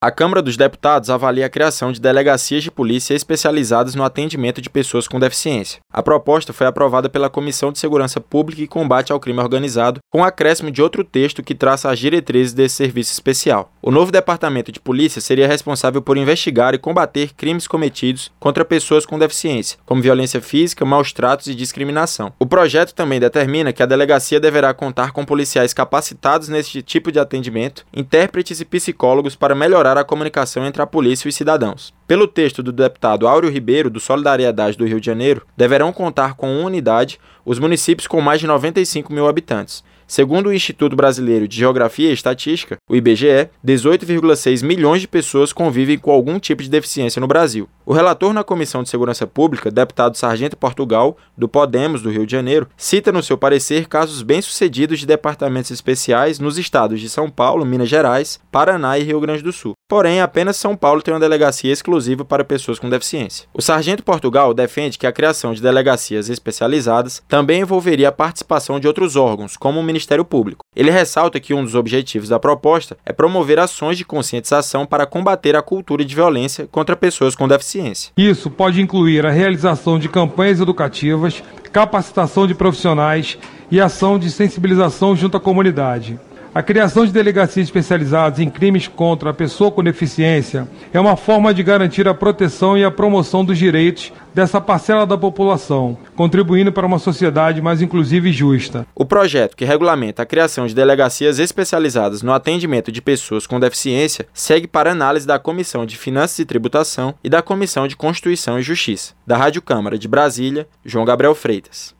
A Câmara dos Deputados avalia a criação de delegacias de polícia especializadas no atendimento de pessoas com deficiência. A proposta foi aprovada pela Comissão de Segurança Pública e Combate ao Crime Organizado, com acréscimo de outro texto que traça as diretrizes desse serviço especial. O novo departamento de polícia seria responsável por investigar e combater crimes cometidos contra pessoas com deficiência, como violência física, maus tratos e discriminação. O projeto também determina que a delegacia deverá contar com policiais capacitados neste tipo de atendimento, intérpretes e psicólogos para melhorar melhorar a comunicação entre a polícia e os cidadãos. Pelo texto do deputado Áureo Ribeiro, do Solidariedade do Rio de Janeiro, deverão contar com uma unidade os municípios com mais de 95 mil habitantes. Segundo o Instituto Brasileiro de Geografia e Estatística, o IBGE, 18,6 milhões de pessoas convivem com algum tipo de deficiência no Brasil. O relator na Comissão de Segurança Pública, deputado Sargento Portugal, do Podemos do Rio de Janeiro, cita no seu parecer casos bem-sucedidos de departamentos especiais nos estados de São Paulo, Minas Gerais, Paraná e Rio Grande do Sul. Porém, apenas São Paulo tem uma delegacia exclusiva para pessoas com deficiência. O Sargento Portugal defende que a criação de delegacias especializadas também envolveria a participação de outros órgãos, como o Ministério Público. Ele ressalta que um dos objetivos da proposta é promover ações de conscientização para combater a cultura de violência contra pessoas com deficiência. Isso pode incluir a realização de campanhas educativas, capacitação de profissionais e ação de sensibilização junto à comunidade. A criação de delegacias especializadas em crimes contra a pessoa com deficiência é uma forma de garantir a proteção e a promoção dos direitos dessa parcela da população, contribuindo para uma sociedade mais inclusiva e justa. O projeto que regulamenta a criação de delegacias especializadas no atendimento de pessoas com deficiência segue para análise da Comissão de Finanças e Tributação e da Comissão de Constituição e Justiça. Da Rádio Câmara de Brasília, João Gabriel Freitas.